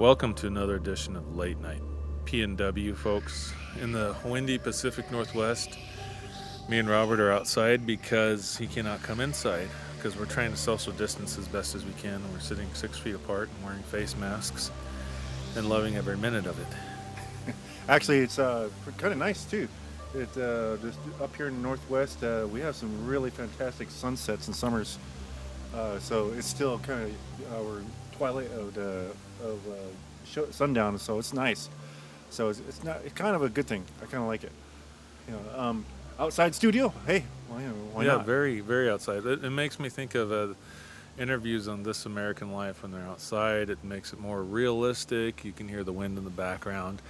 Welcome to another edition of Late Night P&W, folks. In the windy Pacific Northwest, me and Robert are outside because he cannot come inside because we're trying to social distance as best as we can. We're sitting six feet apart and wearing face masks and loving every minute of it. Actually, it's uh, kind of nice too. It uh, just up here in the northwest, uh, we have some really fantastic sunsets and summers. Uh, so it's still kind of our twilight of the of uh, sundown. So it's nice. So it's, it's not. It's kind of a good thing. I kind of like it. You know, um, outside studio. Hey, you why yeah, not? very, very outside. It, it makes me think of uh, interviews on This American Life when they're outside. It makes it more realistic. You can hear the wind in the background.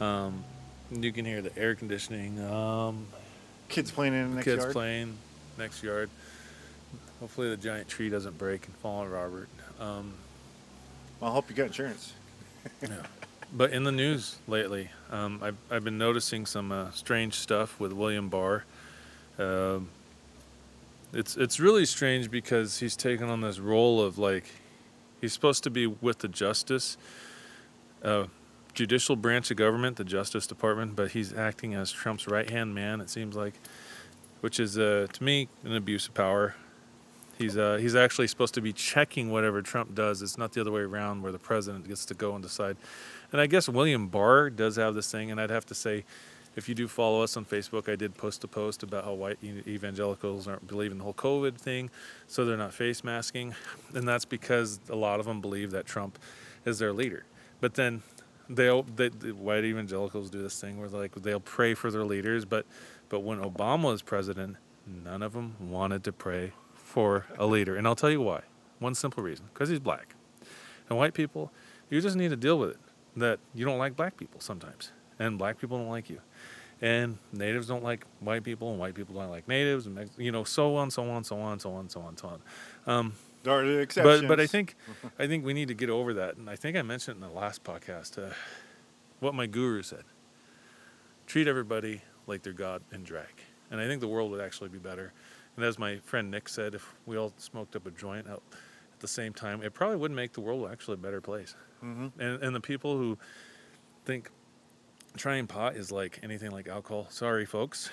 Um, you can hear the air conditioning. Um, Kids playing in the next yard kids yard. playing next yard. Hopefully, the giant tree doesn't break and fall on Robert. Um, Well, I hope you got insurance. yeah. But in the news lately, um, I've, I've been noticing some uh, strange stuff with William Barr. Um it's it's really strange because he's taken on this role of like he's supposed to be with the justice, uh, judicial branch of government, the Justice Department, but he's acting as Trump's right hand man. It seems like, which is uh, to me an abuse of power. He's uh, he's actually supposed to be checking whatever Trump does. It's not the other way around where the president gets to go and decide. And I guess William Barr does have this thing, and I'd have to say, if you do follow us on Facebook, I did post a post about how white evangelicals aren't believing the whole COVID thing, so they're not face masking, and that's because a lot of them believe that Trump is their leader. But then they'll they, the white evangelicals do this thing where like they'll pray for their leaders, but but when Obama was president, none of them wanted to pray for a leader, and I'll tell you why. One simple reason: because he's black, and white people, you just need to deal with it. That you don't like black people sometimes, and black people don't like you, and natives don't like white people, and white people don't like natives, and you know so on, so on, so on, so on, so on, so on. Um, There are the exceptions. but but I think I think we need to get over that, and I think I mentioned in the last podcast uh, what my guru said: treat everybody like they're God in drag, and I think the world would actually be better. And as my friend Nick said, if we all smoked up a joint out at the same time, it probably would make the world actually a better place. Mhm. And and the people who think trying pot is like anything like alcohol, sorry folks,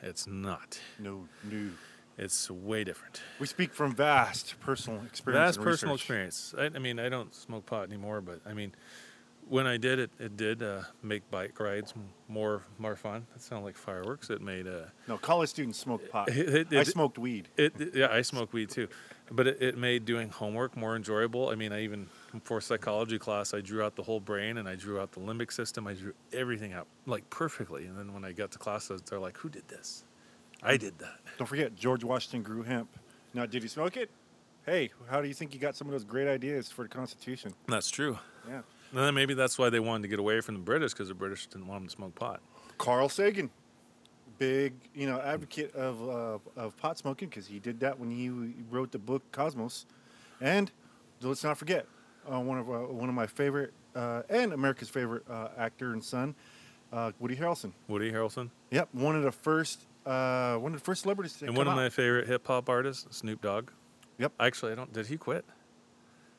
it's not. no, no. It's way different. We speak from vast personal experience. And personal research. experience. I, I mean, I don't smoke pot anymore, but I mean, when I did it, it did uh, make bike rides more more fun. That sounded like fireworks. It made uh, No, college students smoke pot. It- it- I it- smoked weed. Yeah, I smoke weed too, but it, it made doing homework more enjoyable. I mean, I even for psychology class, I drew out the whole brain and I drew out the limbic system. I drew everything out like perfectly. And then when I got to class, they're like, "Who did this?" I did that. Don't forget, George Washington grew hemp. Now, did he smoke it? Hey, how do you think he got some of those great ideas for the Constitution? That's true. Yeah. And then maybe that's why they wanted to get away from the British because the British didn't want them to smoke pot. Carl Sagan, big you know advocate of uh, of pot smoking because he did that when he wrote the book Cosmos, and let's not forget uh, one of uh, one of my favorite uh, and America's favorite uh, actor and son, uh, Woody Harrelson. Woody Harrelson. Yep, one of the first uh, one of the first celebrities to And one of out. my favorite hip hop artists, Snoop Dogg. Yep. Actually, I don't. Did he quit?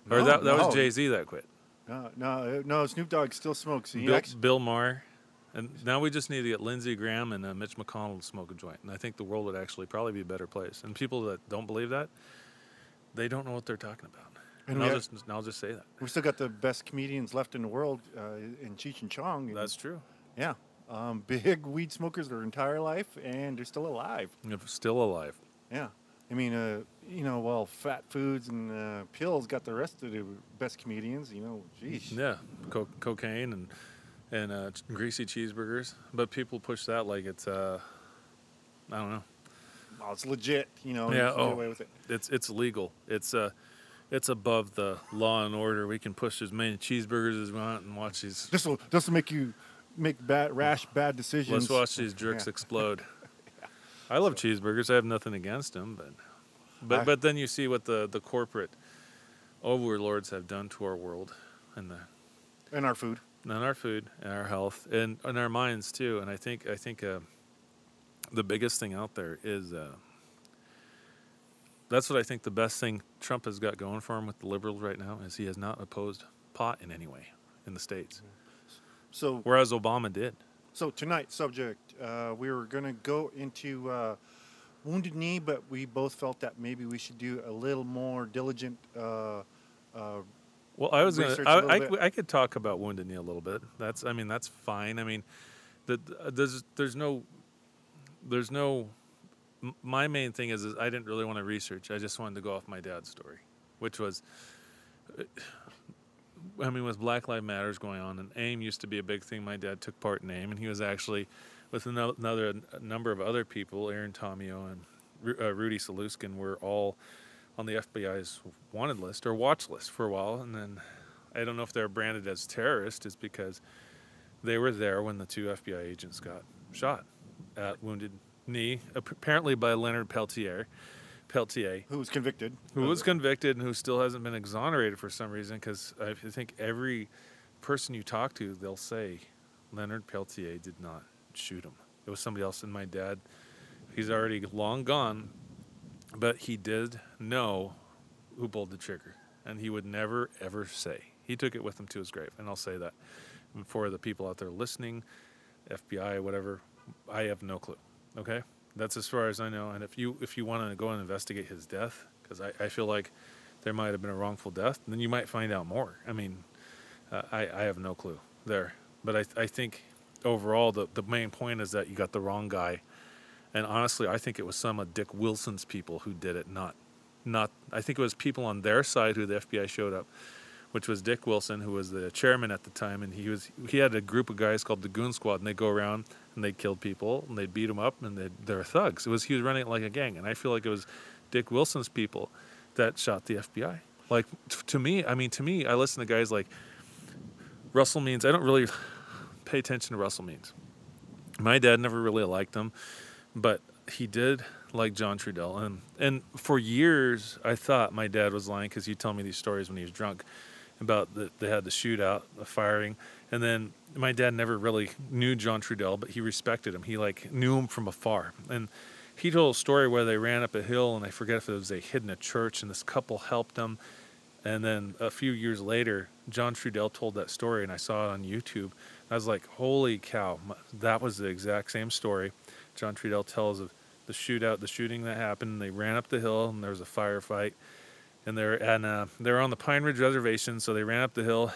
or No, that that no. was Jay Z that quit. No, no, no. Snoop Dogg still smokes. Bill, acts- Bill Maher. And now we just need to get Lindsey Graham and uh, Mitch McConnell to smoke a joint. And I think the world would actually probably be a better place. And people that don't believe that, they don't know what they're talking about. And And, I'll, have- just, I'll just say that. We've still got the best comedians left in the world uh, in Cheech and Chong. and- That's true. yeah. Um, big weed smokers their entire life, and they're still alive. Still alive. Yeah. I mean, uh, you know, well, fat foods and uh, pills got the rest of the best comedians. You know, geez. Yeah, co- cocaine and and uh, greasy cheeseburgers. But people push that like it's uh, I don't know. Well, it's legit. You know, Yeah, you can get oh. away with it. It's it's legal. It's uh, it's above the law and order. We can push as many cheeseburgers as we want and watch these. This will this will make you make bad, rash, bad decisions. Let's watch these jerks Yeah. explode. I love cheeseburgers. I have nothing against them, but but I- but then you see what the the corporate overlords have done to our world and the And our food. and our food and our health and, and our minds too. And I think I think uh, the biggest thing out there is uh, that's what I think the best thing Trump has got going for him with the liberals right now is he has not opposed pot in any way. in the states, So whereas Obama did. So tonight's subject, uh, we were going to go into uh, Wounded Knee, but we both felt that maybe we should do a little more diligent. Uh, uh, Well, I was gonna. I, I, I could talk about Wounded Knee a little bit. That's. I mean, that's fine. I mean, the, there's there's no there's no. My main thing is, is I didn't really want to research. I just wanted to go off my dad's story, which was. uh, I mean, with Black Lives Matters going on, and AIM used to be a big thing. My dad took part in AIM, and he was actually with ano- another a number of other people, Aaron Tomio and Ru- uh, Rudy Saluskin, were all on the FBI's wanted list or watch list for a while, and then I don't know if they're branded as terrorists, is because they were there when the two FBI agents got shot at Wounded Knee, apparently by Leonard Peltier. Peltier, who was convicted? who was convicted and who still hasn't been exonerated for some reason, because I think every person you talk to, they'll say Leonard Peltier did not shoot him. It was somebody else. And my dad, he's already long gone, but he did know who pulled the trigger, and he would never ever say. He took it with him to his grave, and I'll say that. For the people out there listening, FBI, whatever, I have no clue. Okay, that's as far as I know. And if you if you want to go and investigate his death, because I, I feel like there might have been a wrongful death, then you might find out more. I mean, uh, I I have no clue there, but I I think overall the the main point is that you got the wrong guy, and honestly, I think it was some of Dick Wilson's people who did it, not not. I think it was people on their side who the FBI showed up which was Dick Wilson, who was the chairman at the time, and he was he had a group of guys called the Goon Squad, and they go around and they killed people and they beat them up, and they they're thugs. It was he was running it like a gang, and I feel like it was Dick Wilson's people that shot the FBI. Like t- to me, I mean, to me, I listen to guys like Russell Means. I don't really pay attention to Russell Means. My dad never really liked him, but he did like John Trudell, and and for years I thought my dad was lying because he'd tell me these stories when he was drunk about the, they had the shootout, the firing, and then my dad never really knew John Trudell, but he respected him. He like knew him from afar, and he told a story where they ran up a hill, and I forget if it was they hid in a church, and this couple helped them, and then a few years later, John Trudell told that story, and I saw it on YouTube. I was like, holy cow, that was the exact same story. John Trudell tells of the shootout, the shooting that happened. They ran up the hill, and there was a firefight and they're and uh, they're on the Pine Ridge Reservation, so they ran up the hill,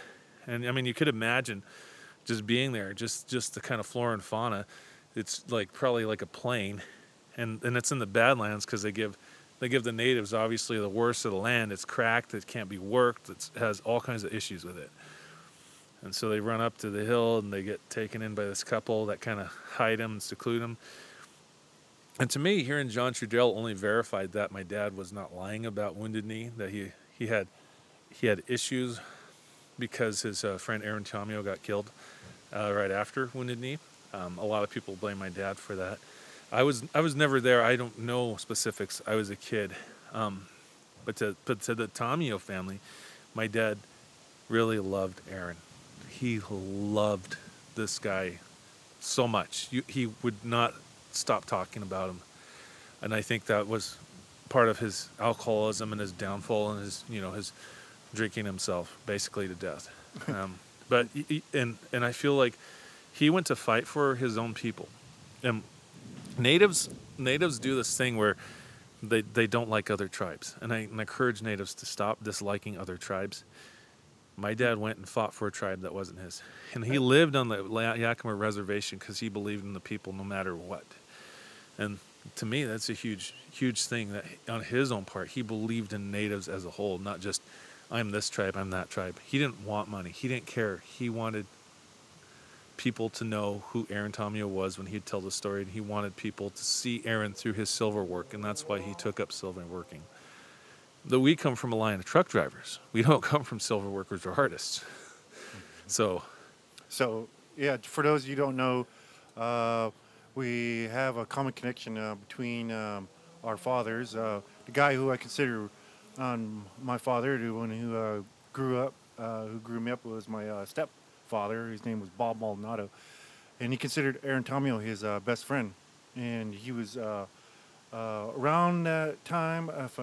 and I mean you could imagine just being there, just just the kind of flora and fauna. It's like probably like a plain, and and it's in the Badlands because they give they give the natives obviously the worst of the land. It's cracked, it can't be worked, it has all kinds of issues with it. And so they run up to the hill and they get taken in by this couple that kind of hide them and seclude them. And to me, hearing John Trudell only verified that my dad was not lying about Wounded Knee, that he, he had he had issues because his uh, friend Aaron Tomio got killed uh, right after Wounded Knee. Um, a lot of people blame my dad for that. I was I was never there. I don't know specifics. I was a kid, um, but to but to the Tomio family, my dad really loved Aaron. He loved this guy so much. You, he would not stop talking about him, and I think that was part of his alcoholism and his downfall and his you know his drinking himself basically to death. Um, but he- and and I feel like he went to fight for his own people, and natives natives do this thing where they they don't like other tribes, and I, and I encourage natives to stop disliking other tribes. My dad went and fought for a tribe that wasn't his, and he lived on the Yakima reservation because he believed in the people no matter what. And to me, that's a huge, huge thing that on his own part, he believed in natives as a whole, not just I'm this tribe, I'm that tribe. He didn't want money. He didn't care. He wanted people to know who Aaron Tomio was when he'd tell the story, and he wanted people to see Aaron through his silver work, and that's why he took up silver working. Though we come from a line of truck drivers, we don't come from silver workers or artists. So, So yeah, for those of you who don't know, uh, we have a common connection uh, between um, our fathers. Uh, the guy who I consider um, my father, the one who uh, grew up, uh, who grew me up, was my uh, stepfather. His name was Bob Maldonado, and he considered Aaron Tomio his uh, best friend. And he was uh, uh, around that time. If-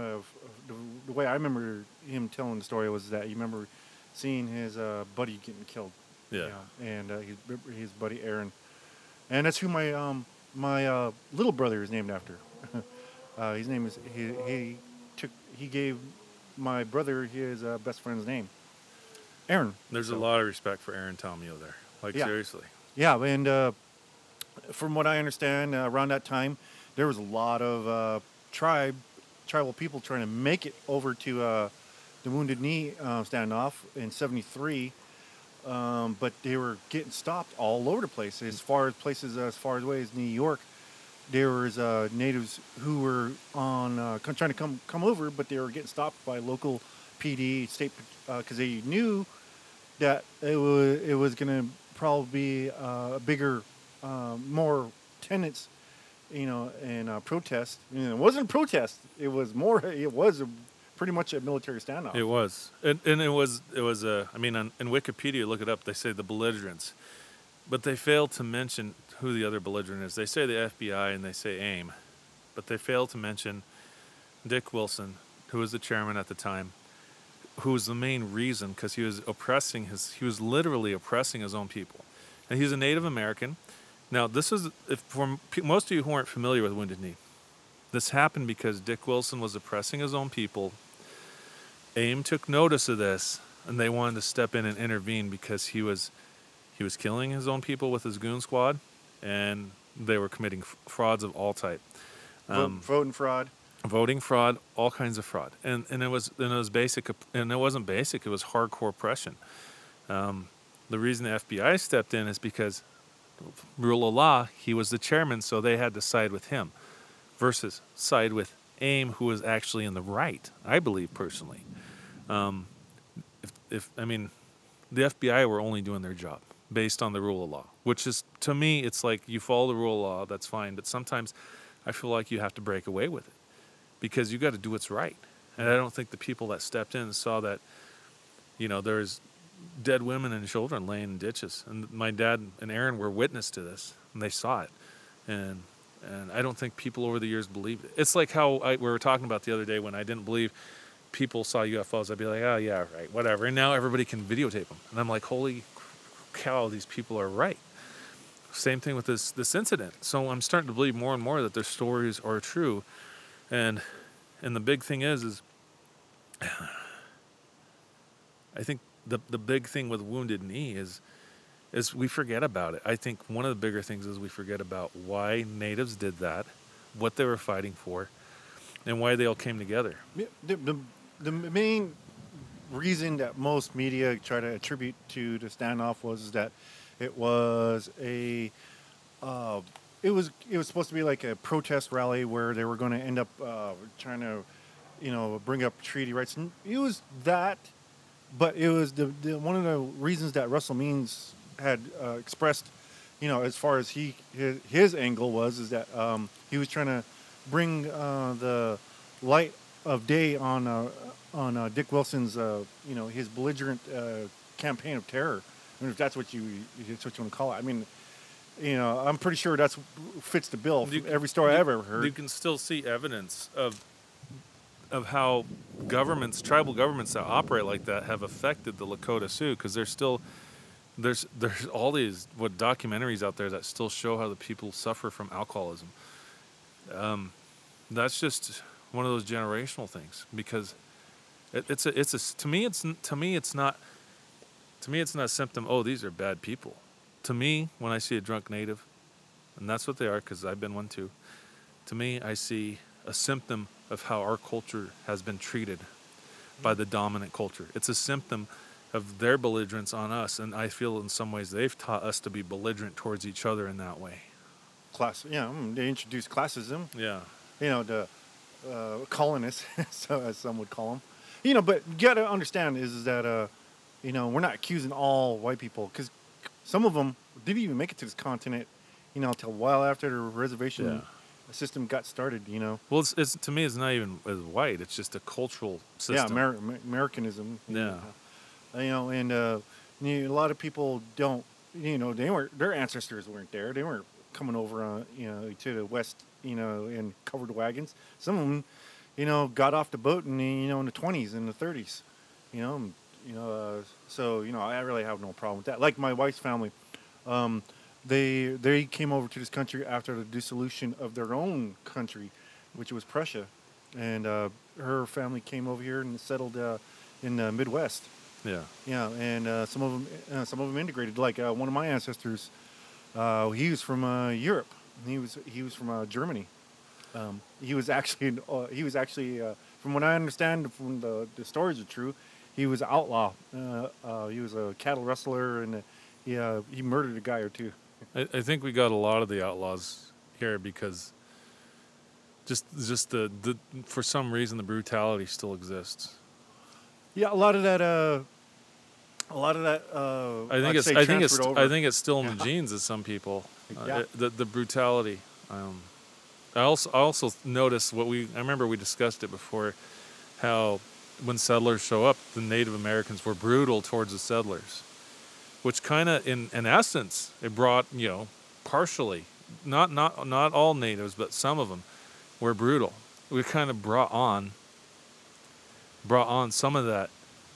the, the way I remember him telling the story was that you remember seeing his uh, buddy getting killed Yeah. you know, and uh, his, his buddy Aaron, and that's who my um my uh, little brother is named after. uh, his name is he he took he gave my brother his uh, best friend's name, Aaron. There's a lot of respect for Aaron Tomio there. Like Yeah. seriously. Yeah, and uh, from what I understand, uh, around that time, there was a lot of uh, tribe, tribal people trying to make it over to uh, the Wounded Knee uh, standoff in '73, um, but they were getting stopped all over the place. As far as places as far away as New York, there was uh, natives who were on uh, trying to come come over, but they were getting stopped by local PD, state, because they knew that it was it was going to probably be uh, a bigger, uh, more tenants, you know, and uh, protest. Know, it wasn't a protest. It was more. It was a, pretty much a military standoff. It was, and, and it was it was a. I mean, on, in Wikipedia, look it up. They say the belligerents, but they fail to mention who the other belligerent is. They say the FBI and they say AIM, but they fail to mention Dick Wilson, who was the chairman at the time, who was the main reason because he was oppressing his. He was literally oppressing his own people, and he's a Native American. Now, this is if for most of you who aren't familiar with Wounded Knee, this happened because Dick Wilson was oppressing his own people. AIM took notice of this and they wanted to step in and intervene because he was he was killing his own people with his goon squad and they were committing f- frauds of all type. Um, voting fraud. voting fraud all kinds of fraud. And and it was and it was basic and it wasn't basic it was hardcore oppression. Um, the reason the FBI stepped in is because rule of law he was the chairman so they had to side with him versus side with AIM who was actually in the right I believe personally um, if, if I mean, the FBI were only doing their job based on the rule of law, which is to me, it's like you follow the rule of law, that's fine. But sometimes I feel like you have to break away with it because you got to do what's right. And I don't think the people that stepped in saw that, you know, there's dead women and children laying in ditches, and my dad and Aaron were witness to this, and they saw it, and and I don't think people over the years believed it. It's like how I, we were talking about the other day when I didn't believe people saw UFOs, I'd be like, oh yeah, right, whatever. And now everybody can videotape them, and I'm like, holy cow, these people are right. Same thing with this this incident. So I'm starting to believe more and more that their stories are true, and and the big thing is is I think the the big thing with Wounded Knee is is we forget about it. I think one of the bigger things is we forget about why natives did that, what they were fighting for, and why they all came together. The, the, the main reason that most media try to attribute to the standoff was that it was a uh, it was it was supposed to be like a protest rally where they were going to end up uh, trying to you know bring up treaty rights and it was that but it was the, the one of the reasons that Russell Means had uh, expressed you know as far as he his, his angle was is that um, he was trying to bring uh, the light of day on uh, on uh, Dick Wilson's uh, you know his belligerent uh, campaign of terror. I mean, if that's what you that's what you want to call it. I mean, you know, I'm pretty sure that's fits the bill. You- from every story I've ever heard. You can still see evidence of of how governments, tribal governments that operate like that, have affected the Lakota Sioux because there's still there's there's all these what documentaries out there that still show how the people suffer from alcoholism. Um, that's just one of those generational things because it, it's a it's a to me it's to me it's not to me it's not a symptom. Oh, these are bad people. To me, when I see a drunk native, and that's what they are because I've been one too. To me, I see a symptom of how our culture has been treated by the dominant culture. It's a symptom of their belligerence on us, and I feel in some ways they've taught us to be belligerent towards each other in that way. Class, yeah, they introduced classism. Yeah, you know, the uh, colonists, so as some would call them. You know, but you got to understand is, is that uh, you know we're not accusing all white people because some of them didn't even make it to this continent. You know, until a while after the reservation Yeah. System got started. You know, well, it's, it's to me, it's not even as white. It's just a cultural system. yeah, Amer- Amer- Americanism. Yeah. You know, and uh, you know, a lot of people don't. You know, they weren't. Their ancestors weren't there. They weren't coming over, uh, you know, to the west. You know, in covered wagons. Some of them, you know, got off the boat in the, you know in the twenties and the thirties. You know, and you know, uh, so you know, I really have no problem with that. Like my wife's family, um, they they came over to this country after the dissolution of their own country, which was Prussia, and uh, her family came over here and settled uh, in the Midwest. Yeah. Yeah, and uh, some of them uh, some of them integrated. Like uh, one of my ancestors, uh, he was from uh, Europe. He was he was from uh, Germany. Um, he was actually uh, he was actually uh, from what I understand from the the stories are true. He was an outlaw. Uh, uh, he was a cattle rustler and uh, he uh, he murdered a guy or two. I, I think we got a lot of the outlaws here because just just the, the for some reason the brutality still exists. Yeah, a lot of that. Uh, a lot of that. Uh, I think it's I think it's transferred I think it's still in the genes of some people. Uh, Yeah. the the brutality. Um, I also I also noticed what we I remember we discussed it before, how when settlers show up, the Native Americans were brutal towards the settlers, which kind of in in essence it brought you know partially not not not all natives but some of them were brutal. We kind of brought on brought on some of that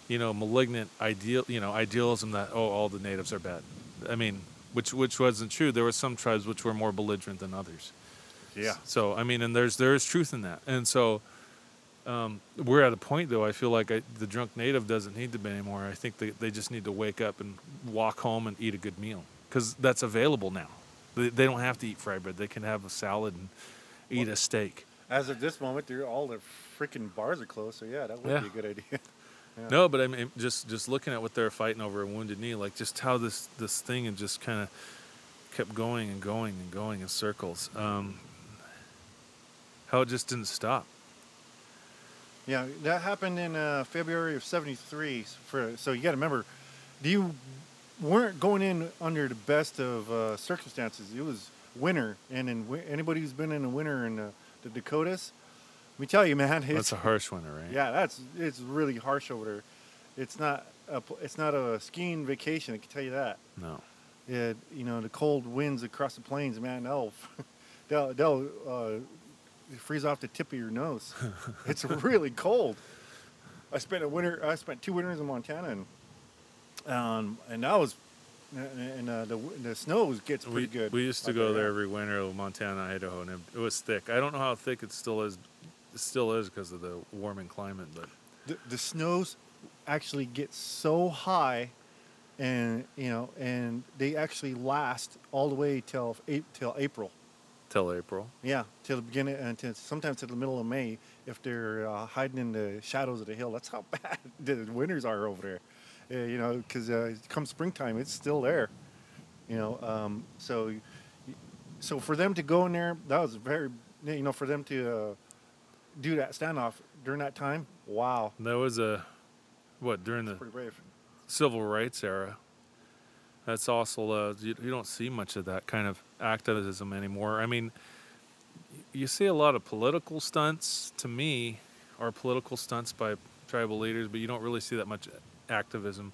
you know malignant ideal you know idealism that oh all the natives are bad i mean which which wasn't true there were some tribes which were more belligerent than others Yeah. so i mean and there's there is truth in that and so um, we're at a point though i feel like I, the drunk native doesn't need to be anymore i think they, they just need to wake up and walk home and eat a good meal because that's available now they, they don't have to eat fried bread they can have a salad and eat a steak As of this moment, they're, all the freaking bars are closed. So yeah, that would Yeah. be a good idea. Yeah. No, but I mean, just just looking at what they're fighting over a wounded knee, like just how this this thing and just kind of kept going and going and going in circles. Um, how it just didn't stop. Yeah, that happened in uh, February of '73. For so you got to remember, you weren't going in under the best of uh, circumstances. It was winter, and in anybody who's been in the winter in uh, the Dakotas, let me tell you, man, it's That's a harsh winter, right? yeah, that's it's really harsh over there. It's not a, it's not a skiing vacation. I can tell you that. No. Yeah, you know the cold winds across the plains, man. They'll they'll, they'll uh, freeze off the tip of your nose. it's really cold. I spent a winter. I spent two winters in Montana, and um, and that was and uh, the the snow gets pretty We, good. we used to go there every winter, Montana, Idaho, and it, it was thick. I don't know how thick it still is. It still is because of the warming climate, but The, the snows actually get so high, and you know, and they actually last all the way till till April. Till April. Yeah, till the beginning, and to, sometimes to the middle of May, if they're uh, hiding in the shadows of the hill. That's how bad the winters are over there. Uh, you know, because uh, come springtime, it's still there. You know, um, so so for them to go in there, that was very, you know, for them to uh, do that standoff during that time. Wow, That was a what during the civil rights era. That's also uh, you, you don't see much of that kind of activism anymore. I mean, you see a lot of political stunts to me, or political stunts by tribal leaders, but you don't really see that much activism.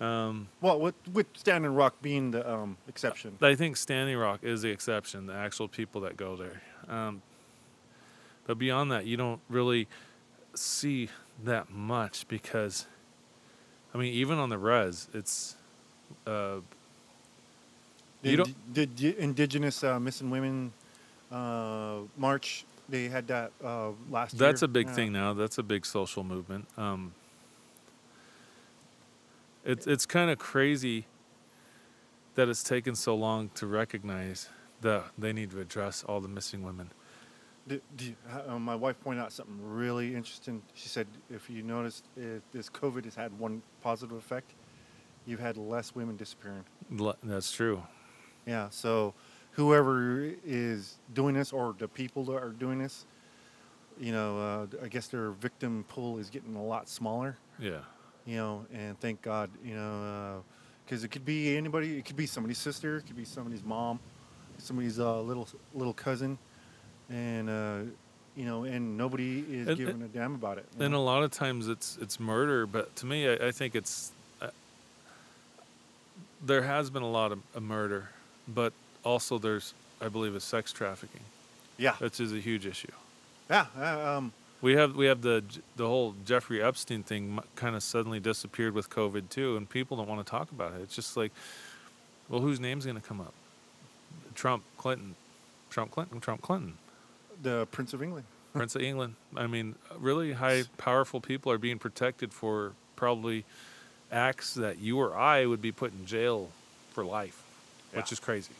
Um, Well, with with Standing Rock being the um, exception. I think Standing Rock is the exception, the actual people that go there. Um, but beyond that, you don't really see that much because, I mean, even on the res, it's. Uh, The you don't. indi- the di- indigenous uh, missing women uh, march. They had that uh, last year. That's a big Yeah. thing now. That's a big social movement. Um, it's it's kind of crazy that it's taken so long to recognize that they need to address all the missing women. Uh, my wife pointed out something really interesting. She said, if you notice, if this COVID has had one positive effect. You've had less women disappearing. Le- That's true. Yeah. So, whoever is doing this, or the people that are doing this, you know, uh, I guess their victim pool is getting a lot smaller. Yeah. you know, and thank God, you know, because it could be anybody. It could be somebody's sister. It could be somebody's mom, somebody's uh, little little cousin, and uh, you know, and nobody is And- giving a damn about it. And a lot of times it's it's murder, but to me, I, I think it's uh, there has been a lot of, of murder, but also there's I believe is sex trafficking, yeah, which is a huge issue. yeah. Uh, um, We have we have the the whole Jeffrey Epstein thing kind of suddenly disappeared with COVID too, and people don't want to talk about it. It's just like, well, whose name's going to come up? Trump, Clinton, Trump, Clinton, Trump, Clinton, The Prince of England. Prince of England. I mean, really high, powerful people are being protected for probably acts that you or I would be put in jail for life, which is crazy.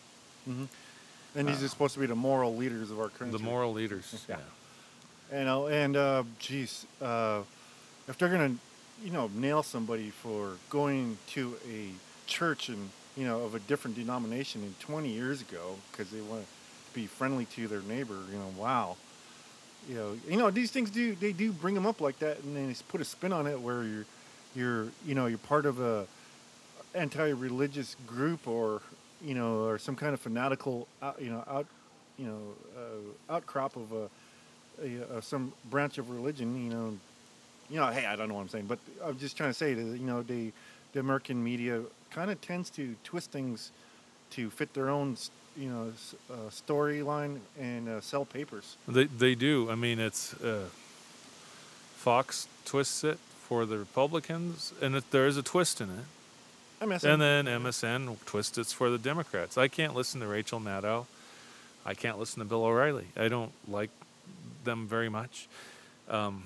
And these Uh, are supposed to be the moral leaders of our country. The moral leaders. Yeah. yeah. And uh, and uh, geez, uh, if they're gonna, you know, nail somebody for going to a church and you know of a different denomination in 20 years ago because they want to be friendly to their neighbor, you know, wow. You know, you know these things do they do bring them up like that, and then they put a spin on it where you're, you're you know you're part of a anti-religious group or you know or some kind of fanatical out, you know out you know uh, outcrop of a, a, uh some branch of religion you know. You know hey I don't know what I'm saying but I'm just trying to say that you know the the American media kind of tends to twist things to fit their own you know uh, storyline and uh, sell papers. They they do. I mean, it's uh, Fox twists it for the Republicans, and it, there is a twist in it. MSN. And then MSN twists it for the Democrats. I can't listen to Rachel Maddow. I can't listen to Bill O'Reilly. I don't like them very much. Um,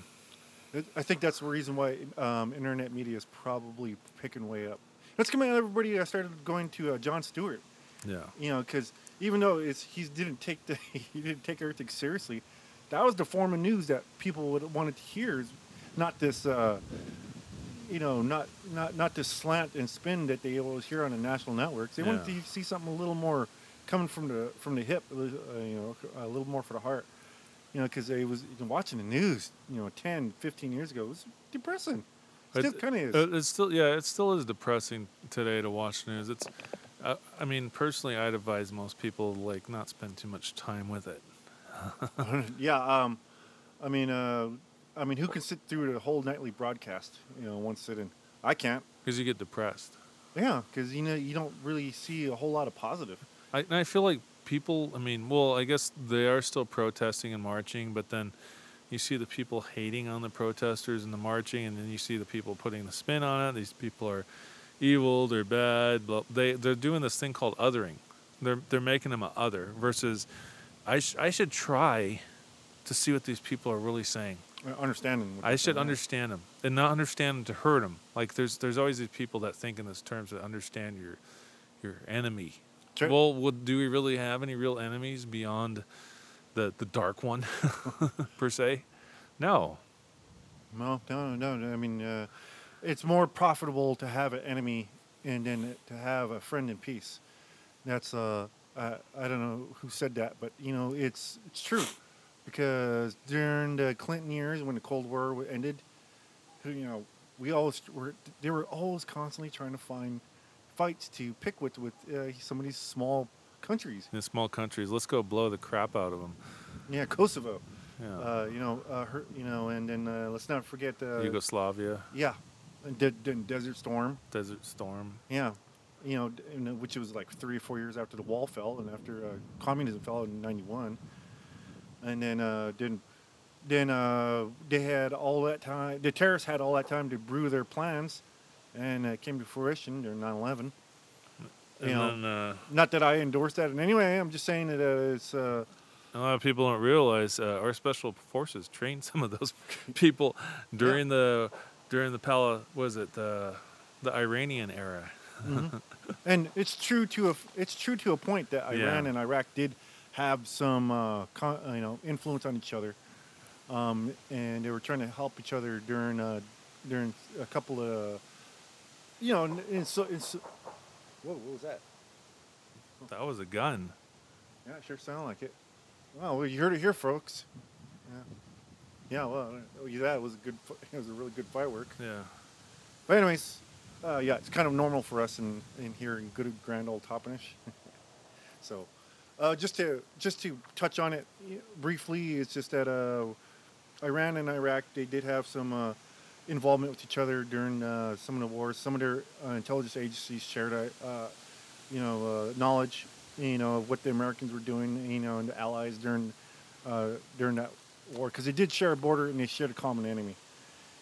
I think that's the reason why um, internet media is probably picking way up. Let's come out, everybody. I started going to uh, Jon Stewart. yeah. You know, because even though it's he didn't take the he didn't take everything seriously, that was the form of news that people would wanted to hear. Not this, uh, you know, not not not this slant and spin that they always hear on the national networks. They wanted to see something a little more coming from the from the hip, uh, you know, a little more for the heart. You know, because they was watching the news, you know, 10, 15 years ago. It was depressing. Still kind of is. It's still yeah, it still is depressing today to watch news. It's, uh, I mean, personally, I'd advise most people like not spend too much time with it. yeah, um, I mean, uh, I mean, who can sit through the whole nightly broadcast? You know, one sitting. I can't. because you get depressed. Yeah, because you know you don't really see a whole lot of positive. I, and I feel like people. I mean, well, I guess they are still protesting and marching, but then you see the people hating on the protesters and the marching, and then you see the people putting the spin on it. These people are evil. They're bad. Blah, they they're doing this thing called othering. They're they're making them a other versus. I sh- I should try to see what these people are really saying. Understanding. I should understand them and not understand them to hurt them. Like there's there's always these people that think in this terms that understand your your enemy. Sure. Well, would, do we really have any real enemies beyond the the dark one per se? No. No, no, no. no. I mean, uh, it's more profitable to have an enemy and then to have a friend in peace. That's uh, I, I don't know who said that, but you know, it's it's true because during the Clinton years when the Cold War ended, you know, we always were they were always constantly trying to find fights to pick with with uh, some of these small countries. In small countries, let's go blow the crap out of them. Yeah, Kosovo. Yeah. Uh, you know, uh, her, you know, and then uh, let's not forget. Uh, Yugoslavia, Yeah, and De- De- Desert Storm. Desert Storm. Yeah, you know, and, uh, which was like three or four years after the wall fell and after uh, communism fell in '91, and then uh, then then uh, they had all that time. The terrorists had all that time to brew their plans, and it came to fruition during 9/11. You And know, then uh, not that I endorse that in any way. I'm just saying that uh, it's. Uh, a lot of people don't realize uh, our special forces trained some of those people during the during the Pala was it the the Iranian era. and it's true to a it's true to a point that Yeah. Iran and Iraq did have some uh, con, uh, you know influence on each other, um, and they were trying to help each other during uh, during a couple of you know and, and so it's whoa what was that? That was a gun. Yeah, it sure sounded like it. Well, you heard it here, folks. Yeah, yeah. Well, uh, yeah, that was a good. It was a really good firework. Yeah. But anyways, uh, yeah, it's kind of normal for us in, in here in good grand old Toppenish. so, uh, just to just to touch on it briefly, it's just that uh, Iran and Iraq they did have some uh, involvement with each other during uh, some of the wars. Some of their uh, intelligence agencies shared, uh, you know, knowledge, you know, of what the Americans were doing, you know, and the Allies during during that war because they did share a border and they shared a common enemy.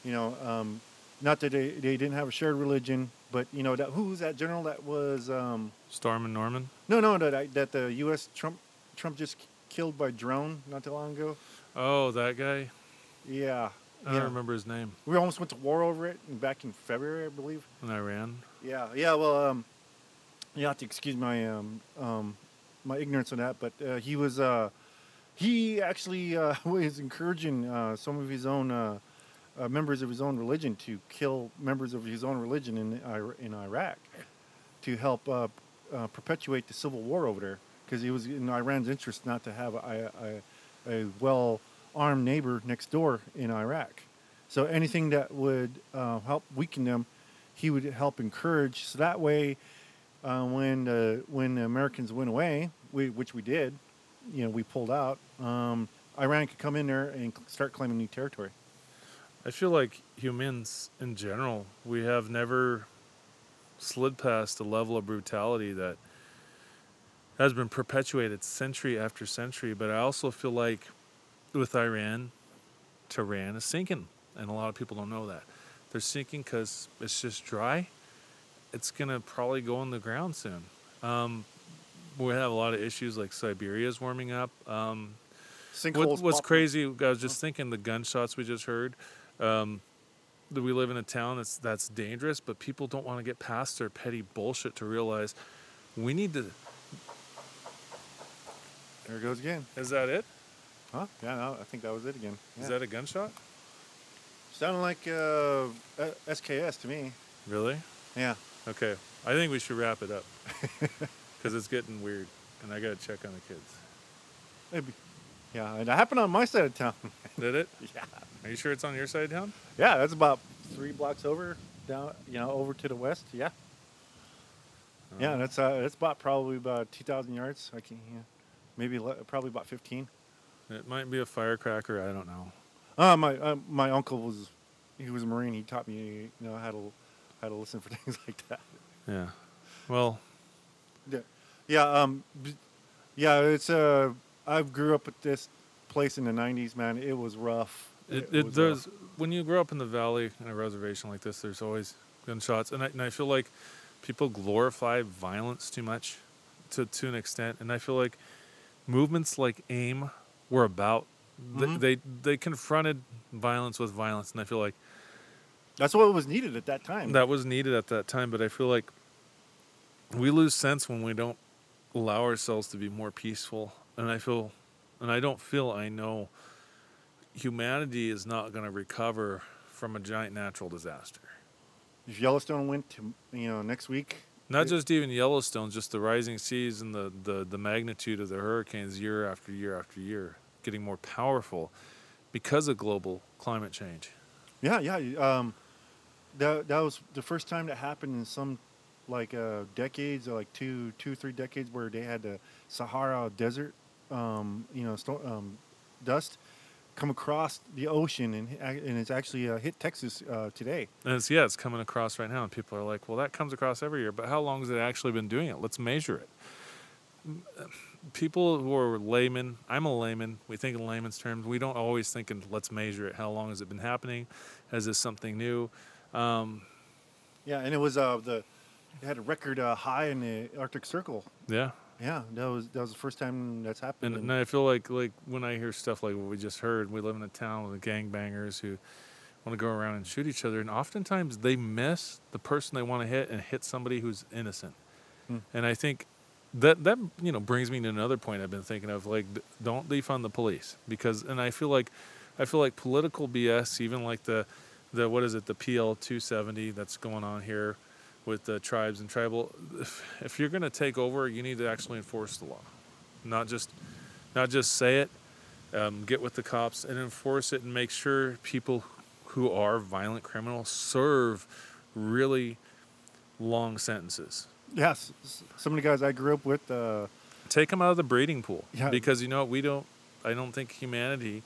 You know, um, not that they, they didn't have a shared religion, but you know that who was that general that was um, Storm and Norman. no no that that the U.S. Trump Trump just killed by drone not too long ago. Oh, that guy. Yeah, I yeah. don't remember his name. We almost went to war over it back in February, I believe. In Iran. Yeah, yeah. Well, um, you have to excuse my um, um, my ignorance on that, but uh, he was uh, he actually uh, was encouraging uh, some of his own uh, members of his own religion to kill members of his own religion in in Iraq to help uh, uh, perpetuate the civil war over there because it was in Iran's interest not to have a, a, a well armed neighbor next door in Iraq. So anything that would uh, help weaken them, he would help encourage. So that way, uh, when when the Americans went away, we, which we did, you know, we pulled out. Um, Iran could come in there and start claiming new territory. I feel like humans in general, we have never slid past a level of brutality that has been perpetuated century after century. But I also feel like with Iran, Tehran is sinking. And a lot of people don't know that. They're sinking because it's just dry. It's going to probably go in the ground soon. Um, we have a lot of issues like Siberia's warming up. Um, what, what's crazy? I was just thinking the gunshots we just heard. Um, we live in a town that's that's dangerous, but people don't want to get past their petty bullshit to realize we need to. There it goes again. Is that it? Huh? Yeah, no, I think that was it again. Is that a gunshot? sounded like uh, uh, SKS to me? Really? Yeah. Okay. I think we should wrap it up because it's getting weird, and I gotta check on the kids. Maybe. Yeah, it happened on my side of town. Did it? yeah. Are you sure it's on your side town? Yeah, that's about three blocks over, down, you know, over to the west. Yeah. Yeah, Oh. that's uh, that's about probably about two thousand yards. I can, yeah, maybe le- probably about fifteen. It might be a firecracker. I don't know. Uh, my uh, my uncle was, he was a marine. He taught me, you know, how to how to listen for things like that. Yeah. Well, Yeah, yeah, um, yeah. It's uh, I grew up at this place in the '90s. Man, it was rough. It, it, there's when you grow up in the valley in a reservation like this, there's always gunshots, and I, and I feel like people glorify violence too much, to to an extent, and I feel like movements like AIM were about Mhm. they, they they confronted violence with violence, and I feel like That's what was needed at that time. that was needed at that time. But I feel like we lose sense when we don't allow ourselves to be more peaceful, and I feel, and I don't feel I know humanity is not going to recover from a giant natural disaster. if Yellowstone went to you know next week, Not it- just even Yellowstone, just the rising seas and the, the, the magnitude of the hurricanes year after year after year getting more powerful because of global climate change. Yeah, yeah. Um, that that was the first time that happened in some like uh, decades, or like two, two, three decades, where they had the Sahara Desert, um, you know, sto- um, dust come across the ocean, and and it's actually uh, hit Texas uh, today. And it's, yeah, it's coming across right now, and people are like, well, that comes across every year, but how long has it actually been doing it? Let's measure it. People who are laymen, I'm a layman, we think in layman's terms. We don't always think in let's measure it. How long has it been happening? Is this something new? Um, Yeah, and it was uh, the it had a record uh, high in the Arctic Circle. yeah. Yeah, that was that was the first time that's happened. And, and I feel like like when I hear stuff like what we just heard, we live in a town with gangbangers who want to go around and shoot each other, and oftentimes they miss the person they want to hit and hit somebody who's innocent. Hmm. And I think that that you know brings me to another point I've been thinking of like don't defund the police because and I feel like I feel like political BS even like the the what is it the PL 270 that's going on here with the tribes and tribal if, if you're going to take over you need to actually enforce the law not just not just say it um, get with the cops and enforce it and make sure people who are violent criminals serve really long sentences yes, some of the guys I grew up with. Uh, take them out of the breeding pool Yeah. because you know we don't i don't think humanity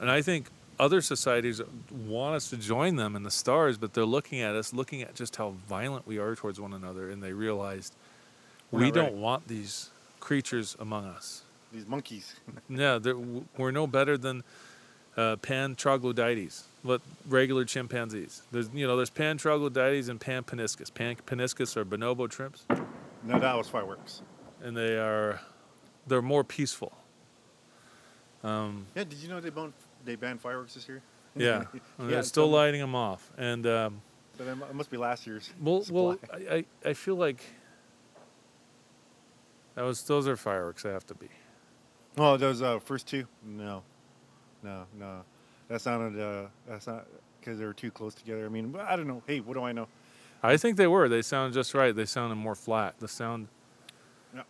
and i think other societies want us to join them in the stars but they're looking at us looking at just how violent we are towards one another and they realized We're we don't want these creatures among us these monkeys. yeah they're- we're no better than uh, pan troglodytes, regular chimpanzees. There's you know there's pan troglodytes and pan paniscus. Pan paniscus are bonobo chimps, No, that was fireworks. and they are they're more peaceful. Um, Yeah, did you know they banned they banned fireworks this year? yeah, Yeah, they're still lighting them off, and um, But it must be last year's. well, well, supply. I, I I feel like that was those are fireworks. They have to be. Oh, those uh, first two? No, no, no. That sounded. Uh, that's not because they were too close together. I mean, I don't know. Hey, what do I know? I think they were. They sounded just right. They sounded more flat. The sound, Yeah,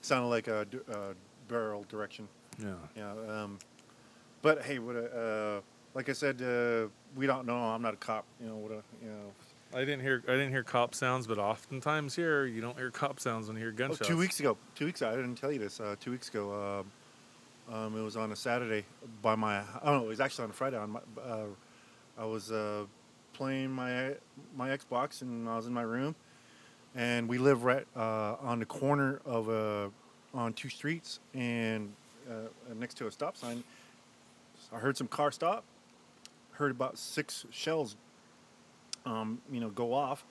sounded like a, uh, barrel direction. yeah. Yeah. Um, but hey, what? a- Uh, like I said, uh, we don't know. I'm not a cop. You know what? A, you know. I didn't hear I didn't hear cop sounds, but oftentimes here you don't hear cop sounds when you hear Oh, gunshots. two weeks ago. Two weeks. ago, I didn't tell you this. Uh, two weeks ago. Um, um, it was on a Saturday by my. I don't. It was actually on a Friday. On my. Uh, I was uh, playing my my Xbox and I was in my room, and we live right uh, on the corner of a on two streets and uh, next to a stop sign. I heard some car stop. Heard about six shells. Um, you know, go off.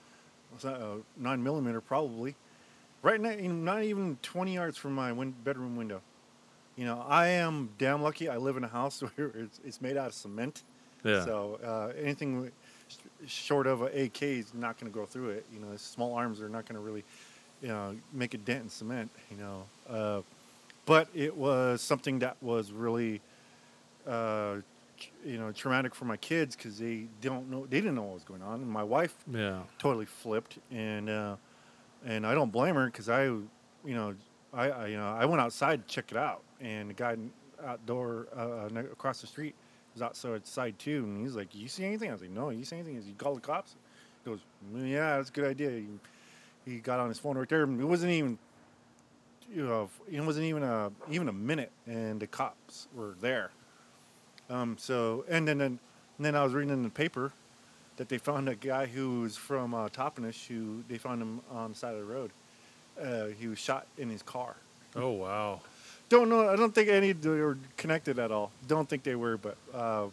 Was that a nine millimeter probably? Right now, you know, not even 20 yards from my win- bedroom window. You know, I am damn lucky. I live in a house where it's, it's made out of cement. Yeah. So uh, anything short of a AK is not going to go through it. You know, small arms are not going to really, you know, make a dent in cement. You know, uh, but it was something that was really, uh, you know, traumatic for my kids because they don't know, they didn't know what was going on, and my wife yeah. totally flipped and uh, and I don't blame her because I you know I, I you know I went outside to check it out and the guy outdoor uh, across the street was outside too and he's like you see anything? I was like no you see anything? You call the cops? He goes "Mm, yeah that's a good idea. He, he got on his phone right there it wasn't even you know it wasn't even a even a minute and the cops were there um, so and then and then I was reading in the paper that they found a guy who was from uh, Toppenish who they found him on the side of the road. Uh, he was shot in his car. Oh wow. Don't know. I don't think any they were connected at all. Don't think they were, but uh,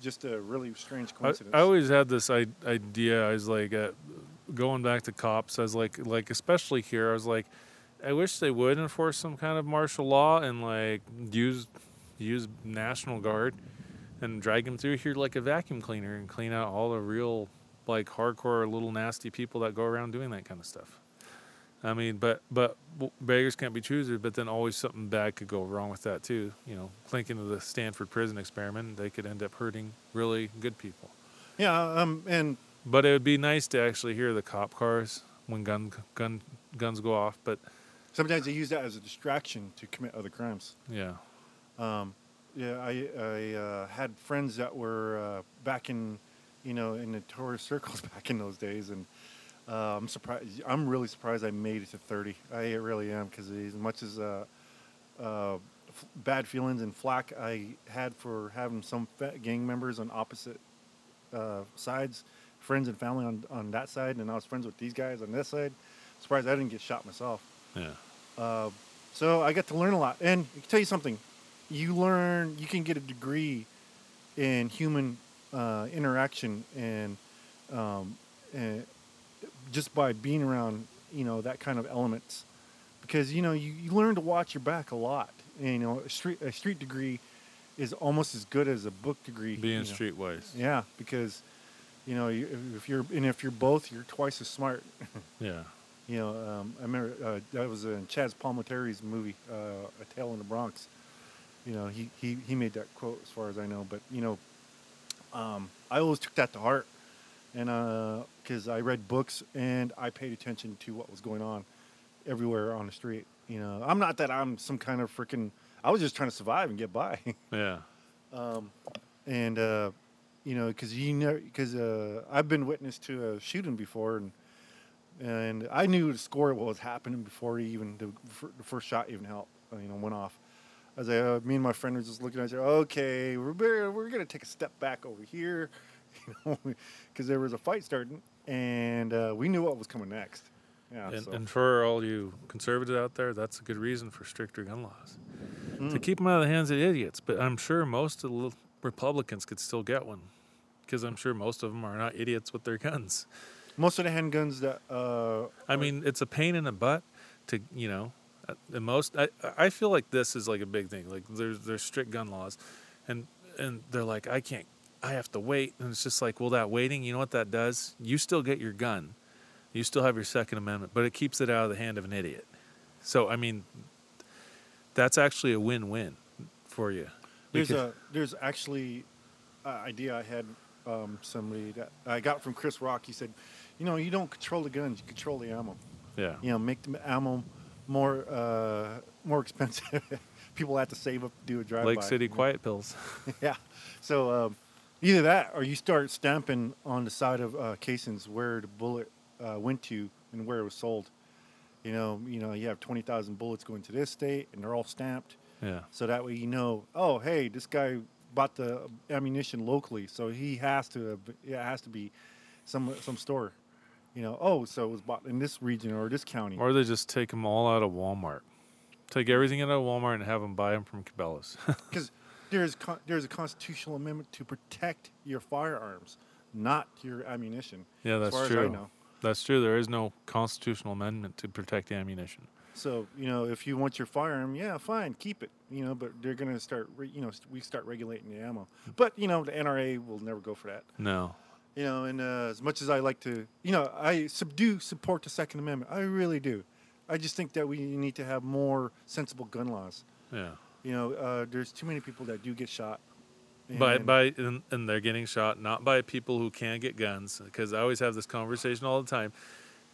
just a really strange I, coincidence. I always had this I- idea. I was like, uh, going back to cops. I was like, like especially here. I was like, I wish they would enforce some kind of martial law and like use use National Guard and drag them through here like a vacuum cleaner and clean out all the real like hardcore little nasty people that go around doing that kind of stuff. I mean, but but beggars can't be choosers. But then always something bad could go wrong with that too. You know, thinking of the Stanford prison experiment, they could end up hurting really good people. yeah, um, and But it would be nice to actually hear the cop cars when gun gun guns go off. But sometimes they use that as a distraction to commit other crimes. yeah, Um, yeah, I, I uh, had friends that were uh, back in, you know, in the tourist circles back in those days, and uh, I'm surprised. I'm really surprised I made it to 30. I really am because as much as uh, uh, f- bad feelings and flack I had for having some gang members on opposite uh, sides, friends and family on on that side, and I was friends with these guys on this side. Surprised I didn't get shot myself. yeah, Uh, so I got to learn a lot. And I can tell you something, you learn, you can get a degree in human uh, interaction and, um, and just by being around, you know, that kind of elements. Because, you know, you, you learn to watch your back a lot. And, you know, a street, a street degree is almost as good as a book degree. being you know. streetwise. Yeah, because, you know, you, if you're, and if you're both, you're twice as smart. Yeah, You know, um, I remember uh, that was in Chazz Palminteri's movie, uh, A Tale in the Bronx. You know, he, he, he made that quote as far as I know. But, you know, um, I always took that to heart. And because I read books and I paid attention to what was going on everywhere on the street. You know, I'm not that I'm some kind of freaking, I was just trying to survive and get by. yeah, and uh, you know, because you know, because uh, I've been witness to a shooting before, and and I knew the score what was happening before even the, the first shot even helped, uh, you know, went off. I was like, uh, me and my friend were just looking at each other. Okay, we're better- we're gonna take a step back over here, you know, because there was a fight starting, and uh, we knew what was coming next. Yeah, and, so. and for all you conservatives out there, that's a good reason for stricter gun laws to Mm. keep them out of the hands of idiots. But I'm sure most of the, Republicans could still get one, because I'm sure most of them are not idiots with their guns. Most of the handguns that uh, I mean, it's a pain in the butt to you know. The most I I feel like this is like a big thing. Like there's there's strict gun laws, and and they're like I can't. I have to wait, and it's just like well that waiting. You know what that does? You still get your gun, you still have your Second Amendment, but it keeps it out of the hand of an idiot. So I mean, that's actually a win-win for you. There's Because- a there's actually an idea I had um, somebody that I got from Chris Rock. He said, you know, you don't control the guns, you control the ammo. yeah You know, make the ammo more uh, more expensive. People have to save up to do a drive. Lake City quiet pills. yeah. So um, either that, or you start stamping on the side of uh, casings where the bullet uh, went to and where it was sold. You know, you know, you have twenty thousand bullets going to this state, and they're all stamped. yeah. So that way you know, oh, hey, this guy bought the ammunition locally, so he has to, it has to be some some store. You know, oh, so it was bought in this region or this county. Or they just take them all out of Walmart. Take everything out of Walmart and have them buy them from Cabela's. Because there's con- there's a constitutional amendment to protect your firearms, not your ammunition. yeah, that's true. As I know. That's true. There is no constitutional amendment to protect the ammunition. So you know, if you want your firearm, yeah, fine, keep it. You know, but they're going to start, re- you know, we start regulating the ammo. But you know, the NRA will never go for that. No. You know, and uh, as much as I like to, you know, I subdue support the Second Amendment. I really do. I just think that we need to have more sensible gun laws. Yeah. You know, uh, there's too many people that do get shot. By And- by and, and they're getting shot not by people who can get guns because I always have this conversation all the time.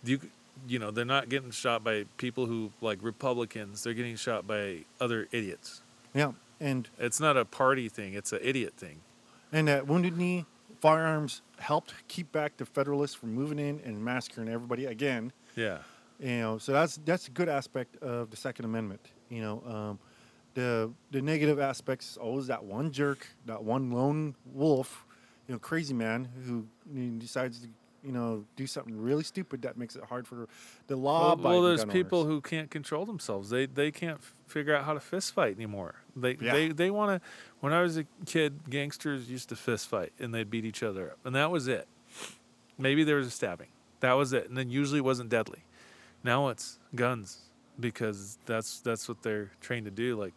You you know they're not getting shot by people who like Republicans. They're getting shot by other idiots. yeah, and It's not a party thing. It's an idiot thing. and at Wounded Knee, firearms helped keep back the Federalists from moving in and massacring everybody again. Yeah. You know, so that's that's a good aspect of the Second Amendment. You know, um, the the negative aspects is always that one jerk, that one lone wolf, you know, crazy man who you know, decides to you know do something really stupid that makes it hard for the law. Well, well, there's people who can't control themselves. They they can't f- figure out how to fist fight anymore. They Yeah. they they want to. When I was a kid, gangsters used to fist fight and they'd beat each other up, and that was it. Maybe there was a stabbing. That was it, and then usually it wasn't deadly. Now it's guns because that's that's what they're trained to do, like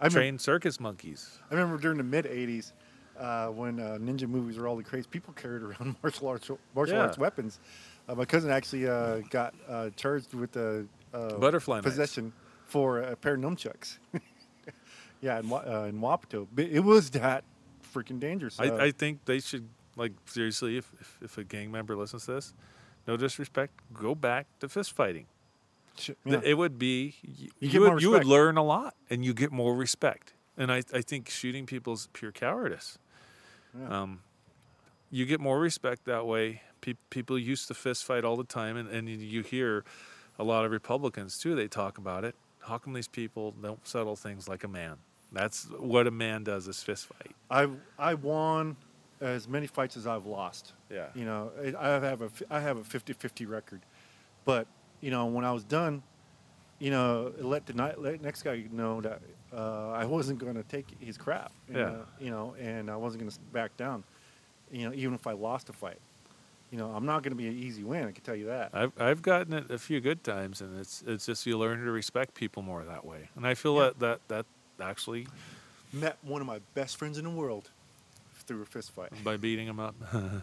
I, trained circus monkeys. I remember during the mid '80s. Uh, when uh, ninja movies were all the craze, people carried around martial arts martial Yeah. arts weapons. Uh, my cousin actually uh, got uh, charged with the uh, Butterfly knives. possession for a pair of nunchucks. yeah, in, uh, in Wapato, but it was that freaking dangerous. Uh, I, I think they should like seriously. If, if if a gang member listens to this, no disrespect, go back to fist fighting. yeah. It would be you, You would, you would learn a lot and you get more respect. And I, I think shooting people is pure cowardice. Yeah. Um, you get more respect that way. Pe- people used to fist fight all the time, and, and you hear a lot of Republicans too. They talk about it. How come these people don't settle things like a man? That's what a man does is fist fight. I I won as many fights as I've lost. Yeah. You know, I have a I have a 50-50 record, but you know when I was done, you know, let the ni- let next guy know that uh, I wasn't going to take his crap. You Yeah. Know, you know, and I wasn't going to back down. You know, even if I lost a fight, you know, I'm not going to be an easy win. I can tell you that. I've I've gotten it a few good times, and it's it's just you learn to respect people more that way. And I feel Yeah. that that that actually Met one of my best friends in the world through a fist fight. by beating him up.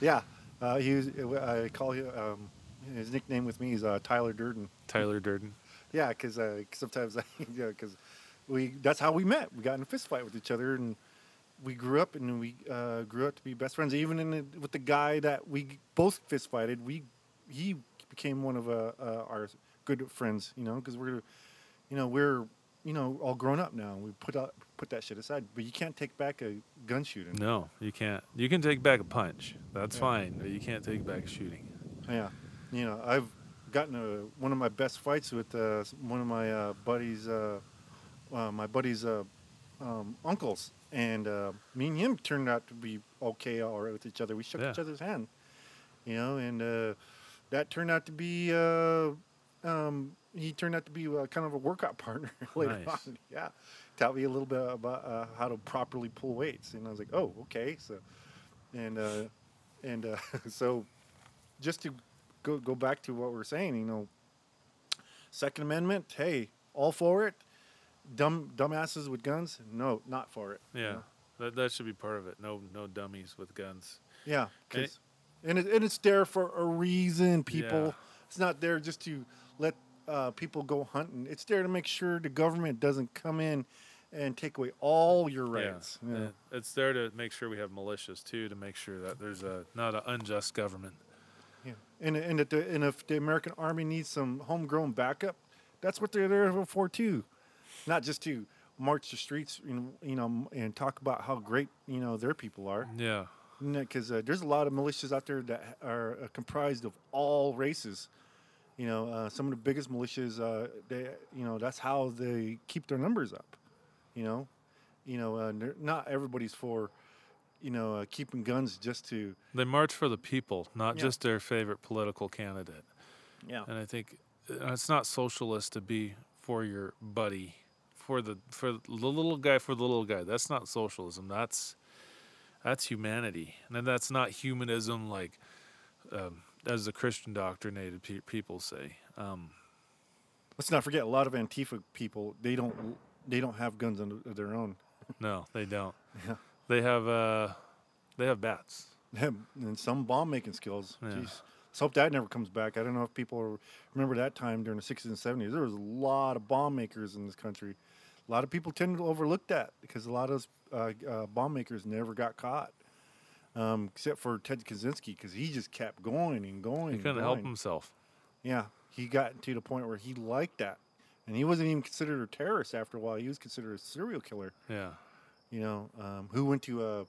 Yeah, uh, he was. I call him. Um, his nickname with me is uh, Tyler Durden. Tyler Durden. Yeah, because uh, sometimes I, you know, because we that's how we met. We got in a fist fight with each other, and we grew up, and we uh, grew up to be best friends. Even in the, with the guy that we both fist fighted, we he became one of uh, uh, our good friends. You know, because we're, you know, we're you know all grown up now. We put out put that shit aside, but you can't take back a gun shooting. No, you can't. You can take back a punch. That's Yeah. fine, but you can't take back shooting. Yeah, you know, I've gotten a, one of my best fights with uh, one of my uh, buddies, uh, uh, my buddy's uh, um, uncles, and uh, me and him turned out to be okay, all right with each other. We shook Yeah. each other's hand, you know, and uh, that turned out to be, uh, um, he turned out to be uh, kind of a workout partner later Nice. on. Yeah, taught me a little bit about uh, how to properly pull weights, and I was like, oh, okay. So, and uh, and uh, so, just to go go back to what we are saying, you know, Second Amendment, hey, all for it. Dumb dumbasses with guns, no, not for it. you Yeah, know? that that should be part of it. No no dummies with guns. Yeah, And 'cause- and it, and it's there for a reason, people. Yeah. It's not there just to let uh, people go hunting. It's there to make sure the government doesn't come in and take away all your rights. Yeah, and it's there to make sure we have militias too, to make sure that there's a not an unjust government. Yeah. And and, that the, and if the American Army needs some homegrown backup, that's what they're there for too. Not just to march the streets, you know, you know, and talk about how great you know their people are. Yeah, because uh, there's a lot of militias out there that are uh, comprised of all races. You know, uh, some of the biggest militias, uh, they, you know, that's how they keep their numbers up. You know, you know, uh, not everybody's for, you know, uh, keeping guns just to. they march for the people, not Yeah. just their favorite political candidate. Yeah. And I think uh, it's not socialist to be for your buddy, for the for the little guy for the little guy. That's not socialism. That's that's humanity, and then that's not humanism like um, as the Christian doctrinated pe- people say. Um, Let's not forget a lot of Antifa people. They don't. They don't have guns of their own. no, they don't. Yeah. They have uh, they have bats. and some bomb making skills. Yeah. Jeez. Let's hope that never comes back. I don't know if people remember that time during the 60s and 70s. There was a lot of bomb makers in this country. A lot of people tend to overlook that because a lot of those uh, uh, bomb makers never got caught, um, except for Ted Kaczynski because he just kept going and going. He couldn't help himself. Yeah, he got to the point where he liked that, and he wasn't even considered a terrorist after a while. He was considered a serial killer Yeah. you know, um, who went to uh,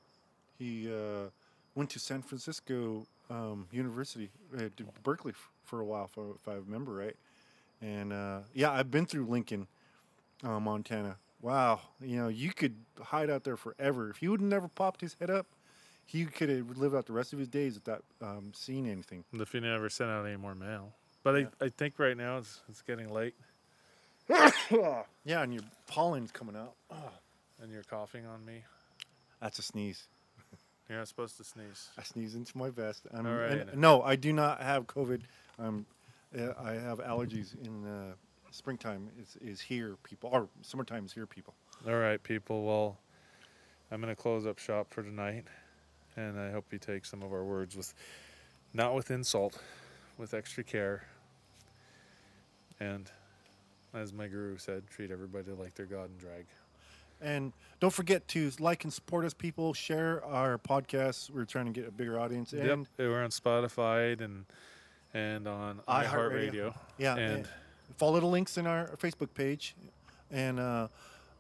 he uh, went to San Francisco um, University, uh, Berkeley f- for a while, if I, if I remember right. And uh, yeah, I've been through Lincoln, uh, Montana. Wow, you know, you could hide out there forever. If he would never popped his head up, he could have lived out the rest of his days without um, seeing anything. If he never sent out any more mail. But Yeah. I, I think right now it's it's getting late, Yeah, and your pollen's coming out. and you're coughing on me. That's a sneeze. You're not supposed to sneeze. I sneeze into my vest. I'm, All right. and- no, I do not have COVID. Um, uh, I have allergies in uh, springtime. Is is here, people, or summertime is here, people. All right, people. Well, I'm going to close up shop for tonight, and I hope you take some of our words with, not with insult, with extra care. And, as my guru said, treat everybody like their god and drag. And don't forget to like and support us, people. Share our podcast. We're trying to get a bigger audience. And yep, we're on Spotify and and on iHeartRadio. yeah, and and follow the links in our Facebook page, and uh,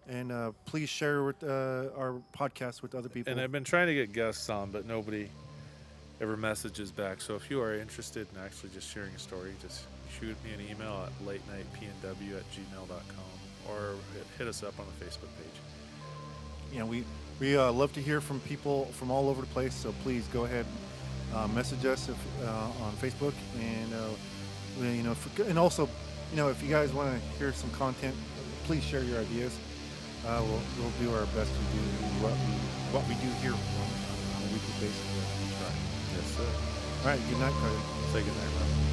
and uh, please share with uh, our podcast with other people. And I've been trying to get guests on, but nobody ever messages back. So if you are interested in actually just sharing a story, just shoot me an email at late night pnw at gmail.com or hit, us up on the Facebook page. you know, we we uh, love to hear from people from all over the place. So please go ahead, uh, message us if, uh, on Facebook, and uh, you know, if, and also, you know, if you guys want to hear some content, please share your ideas. Uh, we'll we'll do our best to do what we what we do here on, a weekly basis. Yes, sir. All right, good night, Carly. Say good night, man.